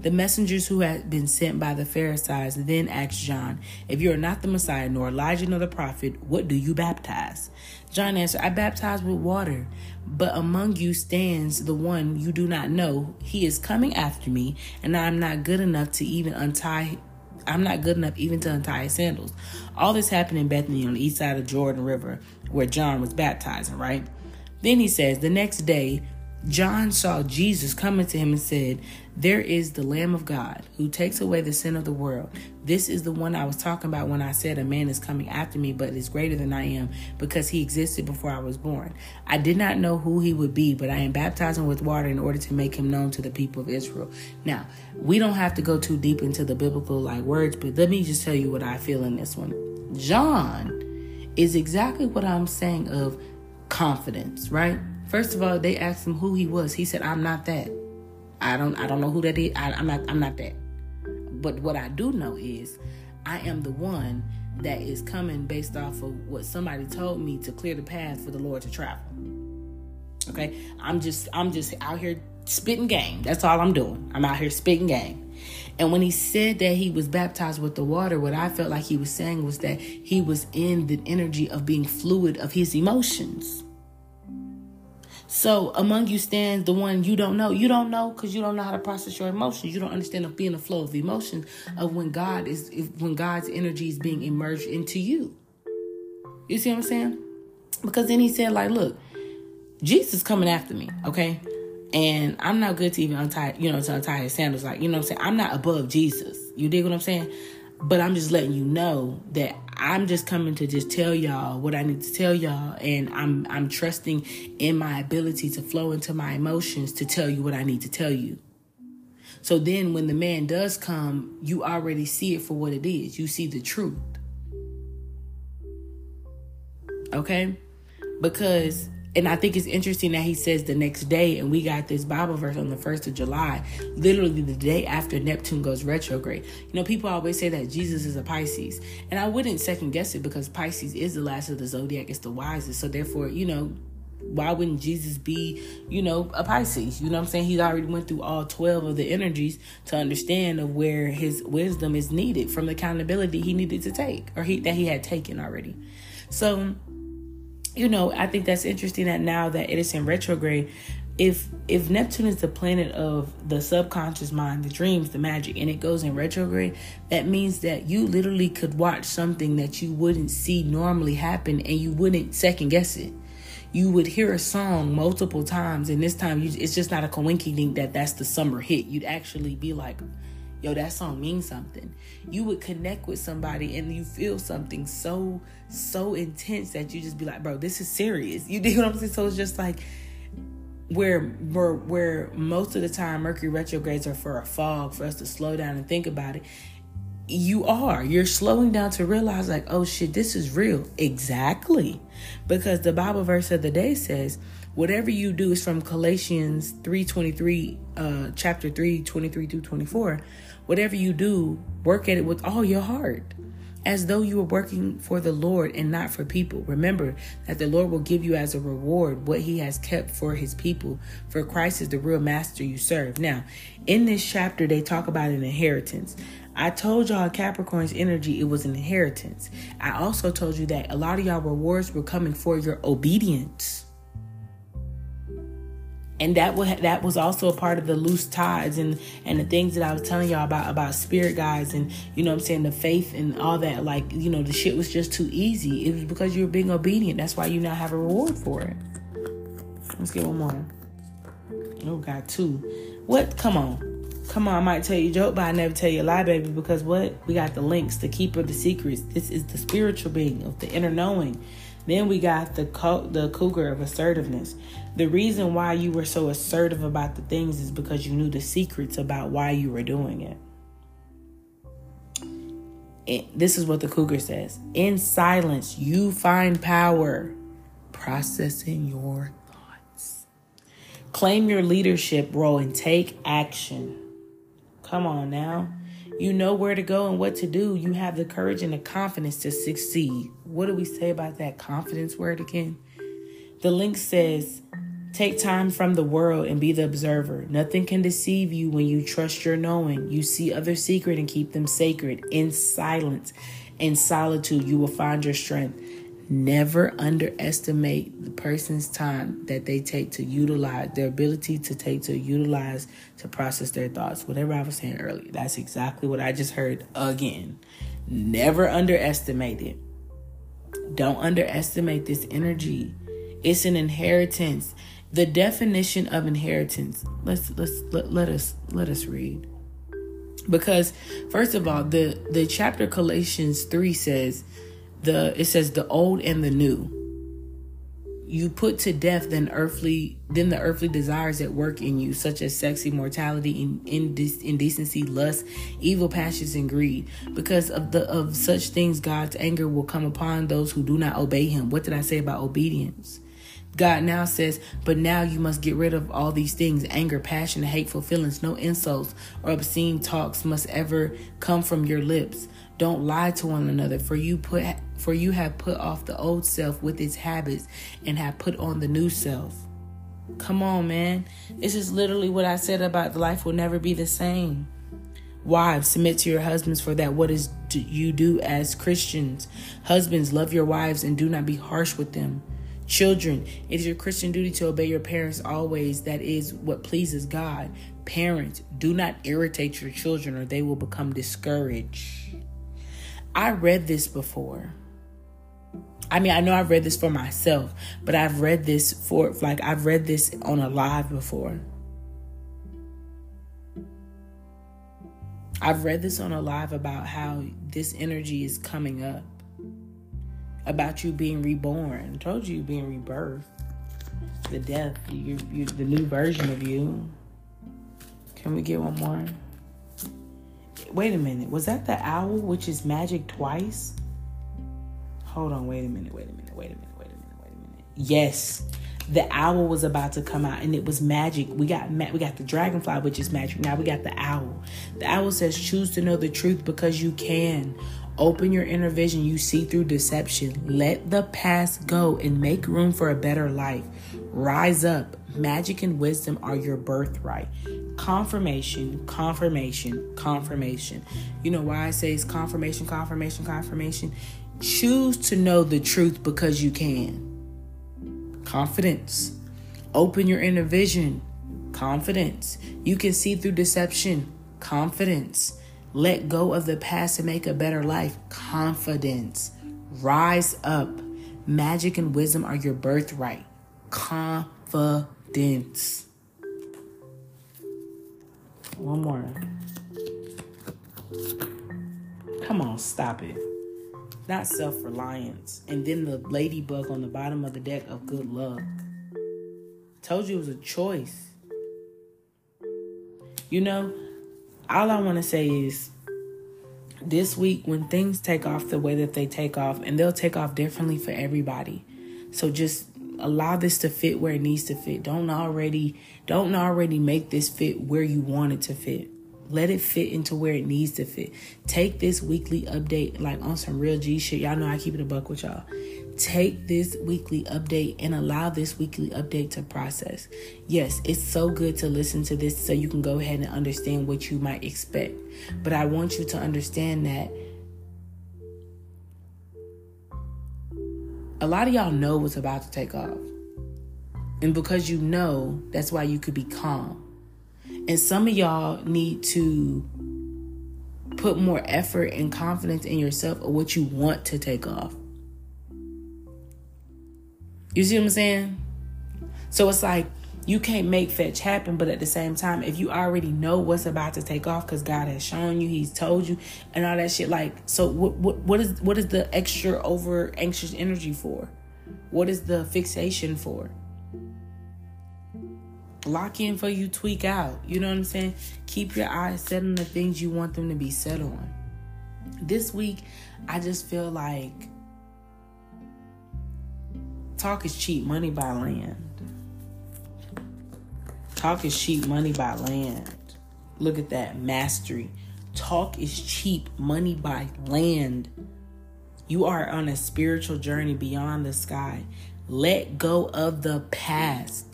The messengers who had been sent by the Pharisees then asked John, If you are not the Messiah, nor Elijah, nor the prophet, what do you baptize? John answered, I baptize with water, but among you stands the one you do not know. He is coming after me, and I am not good enough to even untie I'm not good enough even to untie his sandals. All this happened in Bethany on the east side of Jordan River, where John was baptizing, right? Then he says, The next day, John saw Jesus coming to him and said, There is the Lamb of God who takes away the sin of the world. This is the one I was talking about when I said a man is coming after me, but is greater than I am because he existed before I was born. I did not know who he would be, but I am baptizing with water in order to make him known to the people of Israel. Now, we don't have to go too deep into the biblical like words, but let me just tell you what I feel in this one. John is exactly what I'm saying of confidence, right? First of all, they asked him who he was. He said, "I'm not that. I don't. I don't know who that is. I, I'm not. I'm not that. But what I do know is, I am the one that is coming based off of what somebody told me to clear the path for the Lord to travel. Okay, I'm just. I'm just out here spitting game. That's all I'm doing. I'm out here spitting game. And when he said that he was baptized with the water, what I felt like he was saying was that he was in the energy of being fluid of his emotions. So among you stands the one you don't know. You don't know because you don't know how to process your emotions. You don't understand the being the flow of emotions of when God is when God's energy is being immersed into you. You see what I'm saying? Because then he said, like, look, Jesus coming after me, okay? And I'm not good to even untie, you know, to untie his sandals. Like, you know what I'm saying? I'm not above Jesus. You dig what I'm saying? But I'm just letting you know that I'm just coming to just tell y'all what I need to tell y'all and I'm I'm trusting in my ability to flow into my emotions to tell you what I need to tell you. So then when the man does come, you already see it for what it is. You see the truth. Okay? Because and I think it's interesting that he says the next day, and we got this Bible verse on the 1st of July, literally the day after Neptune goes retrograde. You know, people always say that Jesus is a Pisces, and I wouldn't second guess it because Pisces is the last of the zodiac, it's the wisest. So, therefore, you know, why wouldn't Jesus be, you know, a Pisces? You know what I'm saying? He's already went through all 12 of the energies to understand of where his wisdom is needed from the accountability he needed to take or he that he had taken already. So, you know, I think that's interesting that now that it is in retrograde, if if Neptune is the planet of the subconscious mind, the dreams, the magic, and it goes in retrograde, that means that you literally could watch something that you wouldn't see normally happen and you wouldn't second guess it. You would hear a song multiple times, and this time you, it's just not a coincidence that that's the summer hit. You'd actually be like, yo, that song means something. You would connect with somebody and you feel something so, so intense that you just be like, bro, this is serious. You know what I'm saying? So it's just like where where where most of the time Mercury retrogrades are for a fog for us to slow down and think about it. You are. You're slowing down to realize like, oh shit, this is real. Exactly. Because the Bible verse of the day says, whatever you do is from Galatians 3:23 uh chapter 3 23 through 24 Whatever you do, work at it with all your heart, as though you were working for the Lord and not for people. Remember that the Lord will give you as a reward what he has kept for his people, for Christ is the real master you serve. Now, in this chapter, they talk about an inheritance. I told y'all Capricorn's energy, it was an inheritance. I also told you that a lot of y'all rewards were coming for your obedience and that was that was also a part of the loose tides and and the things that I was telling y'all about about spirit guys and you know I'm saying the faith and all that. Like you know the shit was just too easy. It was because you were being obedient. That's why you now have a reward for it. Let's get one more. Oh got two. What? Come on. Come on I might tell you a joke but I never tell you a lie baby because what? We got the lynx the keeper of the secrets. This is the spiritual being of the inner knowing then we got the co- the cougar of assertiveness. The reason why you were so assertive about the things is because you knew the secrets about why you were doing it. it this is what the cougar says. In silence, you find power processing your thoughts. Claim your leadership role and take action. Come on now. You know where to go and what to do. You have the courage and the confidence to succeed. What do we say about that confidence word again? The link says, Take time from the world and be the observer. Nothing can deceive you when you trust your knowing. You see others secret and keep them sacred. In silence, in solitude, you will find your strength. Never underestimate the person's time that they take to utilize their ability to take to utilize to process their thoughts. Whatever I was saying earlier, that's exactly what I just heard again. Never underestimate it. Don't underestimate this energy. It's an inheritance. The definition of inheritance. Let's let's let, let us let us read. Because first of all, the the chapter Galatians 3 says the it says the old and the new you put to death then earthly then the earthly desires that work in you such as sex immortality indecency lust evil passions and greed because of the of such things god's anger will come upon those who do not obey him what did i say about obedience God now says, but now you must get rid of all these things anger, passion, hateful feelings. No insults or obscene talks must ever come from your lips. Don't lie to one another, for you put for you have put off the old self with its habits and have put on the new self. Come on, man. This is literally what I said about life will never be the same. Wives, submit to your husbands for that what is you do as Christians. Husbands, love your wives and do not be harsh with them. Children, it is your Christian duty to obey your parents always. That is what pleases God. Parents, do not irritate your children or they will become discouraged. I read this before. I mean, I know I've read this for myself, but I've read this for, like, I've read this on a live before. I've read this on a live about how this energy is coming up. About you being reborn. I told you being rebirthed. The death, you, you, the new version of you. Can we get one more? Wait a minute. Was that the owl, which is magic twice? Hold on. Wait a minute. Wait a minute. Wait a minute. Wait a minute. Wait a minute. Yes the owl was about to come out and it was magic. We got we got the dragonfly, which is magic. Now we got the owl. The owl says, "Choose to know the truth because you can." Open your inner vision. You see through deception. Let the past go and make room for a better life. Rise up. Magic and wisdom are your birthright. Confirmation, confirmation, confirmation. You know why I say it's confirmation, confirmation, confirmation? Choose to know the truth because you can confidence. Open your inner vision, confidence. You can see through deception, confidence. Let go of the past and make a better life, confidence. Rise up. Magic and wisdom are your birthright, confidence. One more. Come on, stop it not self reliance. And then the ladybug on the bottom of the deck of good luck. Told you it was a choice. You know, all I want to say is this week when things take off the way that they take off, and they'll take off differently for everybody. So just allow this to fit where it needs to fit. Don't already don't already make this fit where you want it to fit. Let it fit into where it needs to fit. Take this weekly update like on some real G shit. Y'all know I keep it a buck with y'all. Take this weekly update and allow this weekly update to process. Yes, it's so good to listen to this so you can go ahead and understand what you might expect. But I want you to understand that a lot of y'all know what's about to take off. And because you know, that's why you could be calm. And some of y'all need to put more effort and confidence in yourself or what you want to take off. You see what I'm saying? So it's like you can't make fetch happen, but at the same time, if you already know what's about to take off because God has shown you, He's told you, and all that shit, like, so what? What, what is what is the extra over anxious energy for? What is the fixation for? lock in for you tweak out. You know what I'm saying? Keep your eyes set on the things you want them to be set on. This week, I just feel like talk is cheap, money buy land. Talk is cheap, money buy land. Look at that mastery. Talk is cheap, money buy land. You are on a spiritual journey beyond the sky. Let go of the past.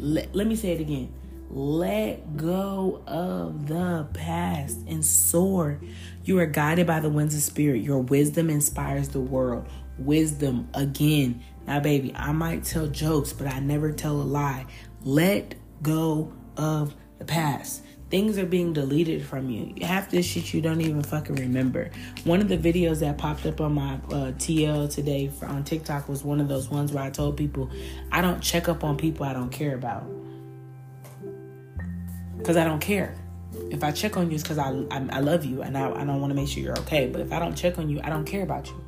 Let, let me say it again. Let go of the past and soar. You are guided by the winds of spirit. Your wisdom inspires the world. Wisdom again. Now, baby, I might tell jokes, but I never tell a lie. Let go of the past. Things are being deleted from you. Half this shit you don't even fucking remember. One of the videos that popped up on my uh, TL today for, on TikTok was one of those ones where I told people I don't check up on people I don't care about. Because I don't care. If I check on you, it's because I, I, I love you and I, I don't want to make sure you're okay. But if I don't check on you, I don't care about you.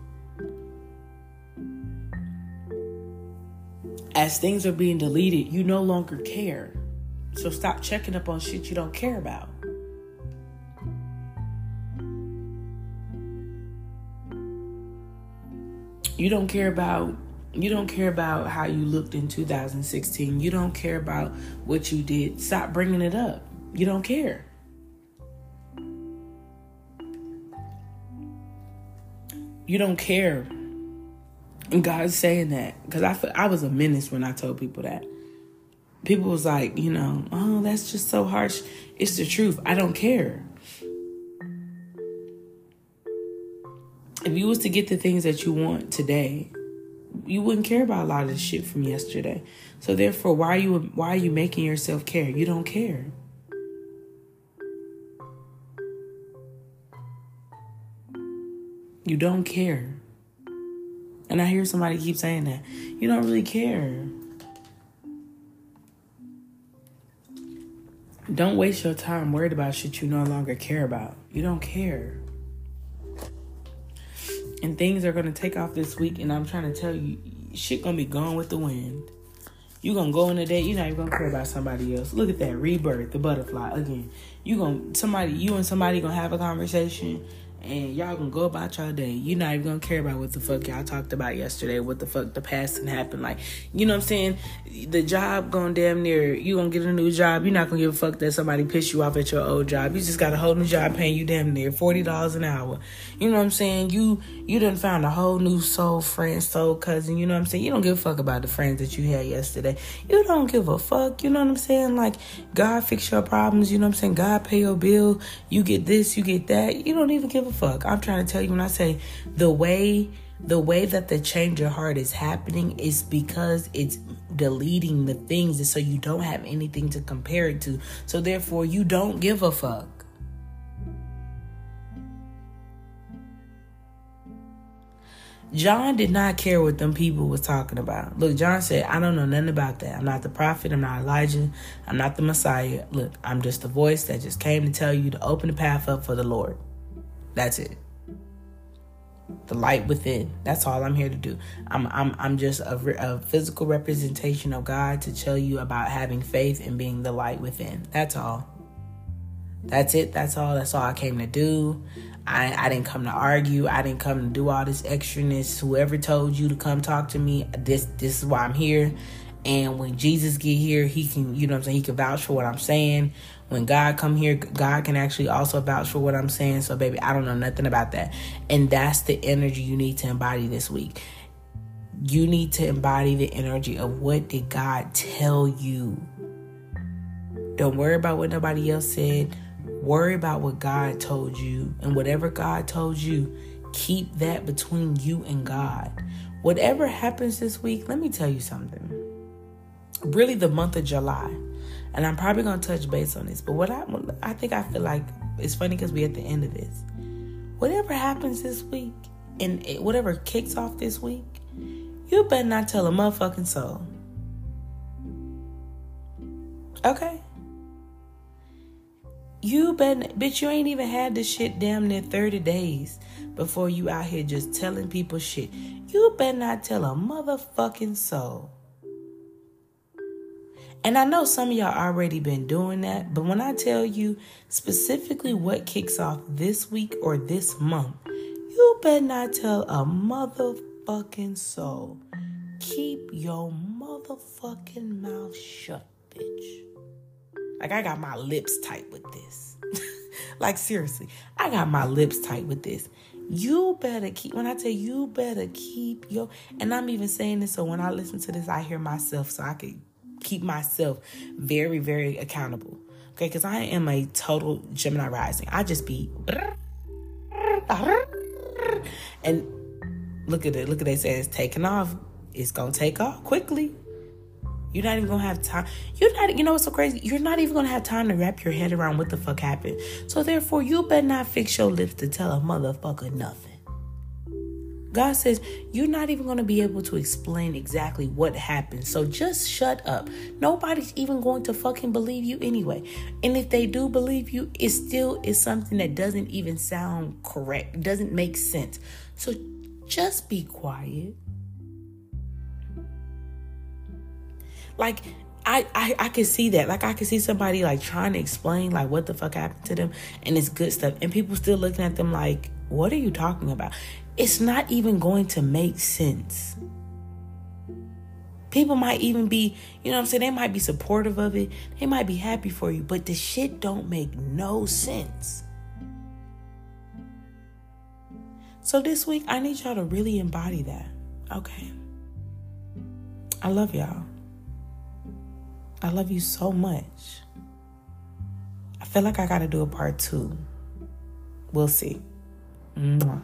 As things are being deleted, you no longer care. So stop checking up on shit you don't care about. You don't care about you don't care about how you looked in 2016. You don't care about what you did. Stop bringing it up. You don't care. You don't care. And God's saying that because I I was a menace when I told people that people was like, you know, oh, that's just so harsh. It's the truth. I don't care. If you was to get the things that you want today, you wouldn't care about a lot of the shit from yesterday. So therefore, why are you why are you making yourself care? You don't care. You don't care. And I hear somebody keep saying that. You don't really care. Don't waste your time worried about shit you no longer care about. You don't care. And things are gonna take off this week, and I'm trying to tell you, shit gonna be gone with the wind. You gonna go in the day, you're not even gonna care about somebody else. Look at that rebirth, the butterfly again. You gonna somebody, you and somebody gonna have a conversation, and y'all gonna go about y'all day. You're not even gonna care about what the fuck y'all talked about yesterday, what the fuck the past and happened. Like, you know what I'm saying? The job going damn near, you gonna get a new job. You're not gonna give a fuck that somebody pissed you off at your old job. You just got a whole new job paying you damn near forty dollars an hour. You know what I'm saying? You you done found a whole new soul friend, soul cousin. You know what I'm saying? You don't give a fuck about the friends that you had yesterday. You don't give a fuck. You know what I'm saying? Like God fix your problems. You know what I'm saying? God pay your bill. You get this, you get that. You don't even give a fuck. I'm trying to tell you when I say the way the way that the change your heart is happening is because it's deleting the things so you don't have anything to compare it to. So therefore you don't give a fuck. John did not care what them people was talking about. Look, John said, I don't know nothing about that. I'm not the prophet. I'm not Elijah. I'm not the Messiah. Look, I'm just a voice that just came to tell you to open the path up for the Lord. That's it. The light within. That's all I'm here to do. I'm I'm I'm just a, a physical representation of God to tell you about having faith and being the light within. That's all. That's it. That's all. That's all I came to do. I, I didn't come to argue. I didn't come to do all this extraness. Whoever told you to come talk to me, this this is why I'm here. And when Jesus get here, he can, you know I'm saying, he can vouch for what I'm saying. When God come here, God can actually also vouch for what I'm saying. So baby, I don't know nothing about that. And that's the energy you need to embody this week. You need to embody the energy of what did God tell you? Don't worry about what nobody else said. Worry about what God told you. And whatever God told you, keep that between you and God. Whatever happens this week, let me tell you something. Really, the month of July, and I'm probably gonna touch base on this, but what I I think I feel like it's funny because we at the end of this. Whatever happens this week, and whatever kicks off this week, you better not tell a motherfucking soul. Okay? You been bitch, you ain't even had this shit damn near 30 days before you out here just telling people shit. You better not tell a motherfucking soul. And I know some of y'all already been doing that, but when I tell you specifically what kicks off this week or this month, you better not tell a motherfucking soul. Keep your motherfucking mouth shut, bitch. Like I got my lips tight with this. like seriously, I got my lips tight with this. You better keep when I tell you, you better keep your and I'm even saying this so when I listen to this, I hear myself so I can keep myself very, very accountable. Okay, because I am a total Gemini rising. I just be and look at it, look at it, say it's taking off. It's gonna take off quickly. You're not even gonna have time. You're not, you know what's so crazy? You're not even gonna have time to wrap your head around what the fuck happened. So therefore, you better not fix your lips to tell a motherfucker nothing. God says you're not even gonna be able to explain exactly what happened. So just shut up. Nobody's even going to fucking believe you anyway. And if they do believe you, it still is something that doesn't even sound correct. Doesn't make sense. So just be quiet. Like I, I I can see that. Like I can see somebody like trying to explain like what the fuck happened to them and it's good stuff. And people still looking at them like, what are you talking about? It's not even going to make sense. People might even be, you know what I'm saying? They might be supportive of it. They might be happy for you, but the shit don't make no sense. So this week, I need y'all to really embody that. Okay. I love y'all. I love you so much. I feel like I got to do a part two. We'll see. Mwah.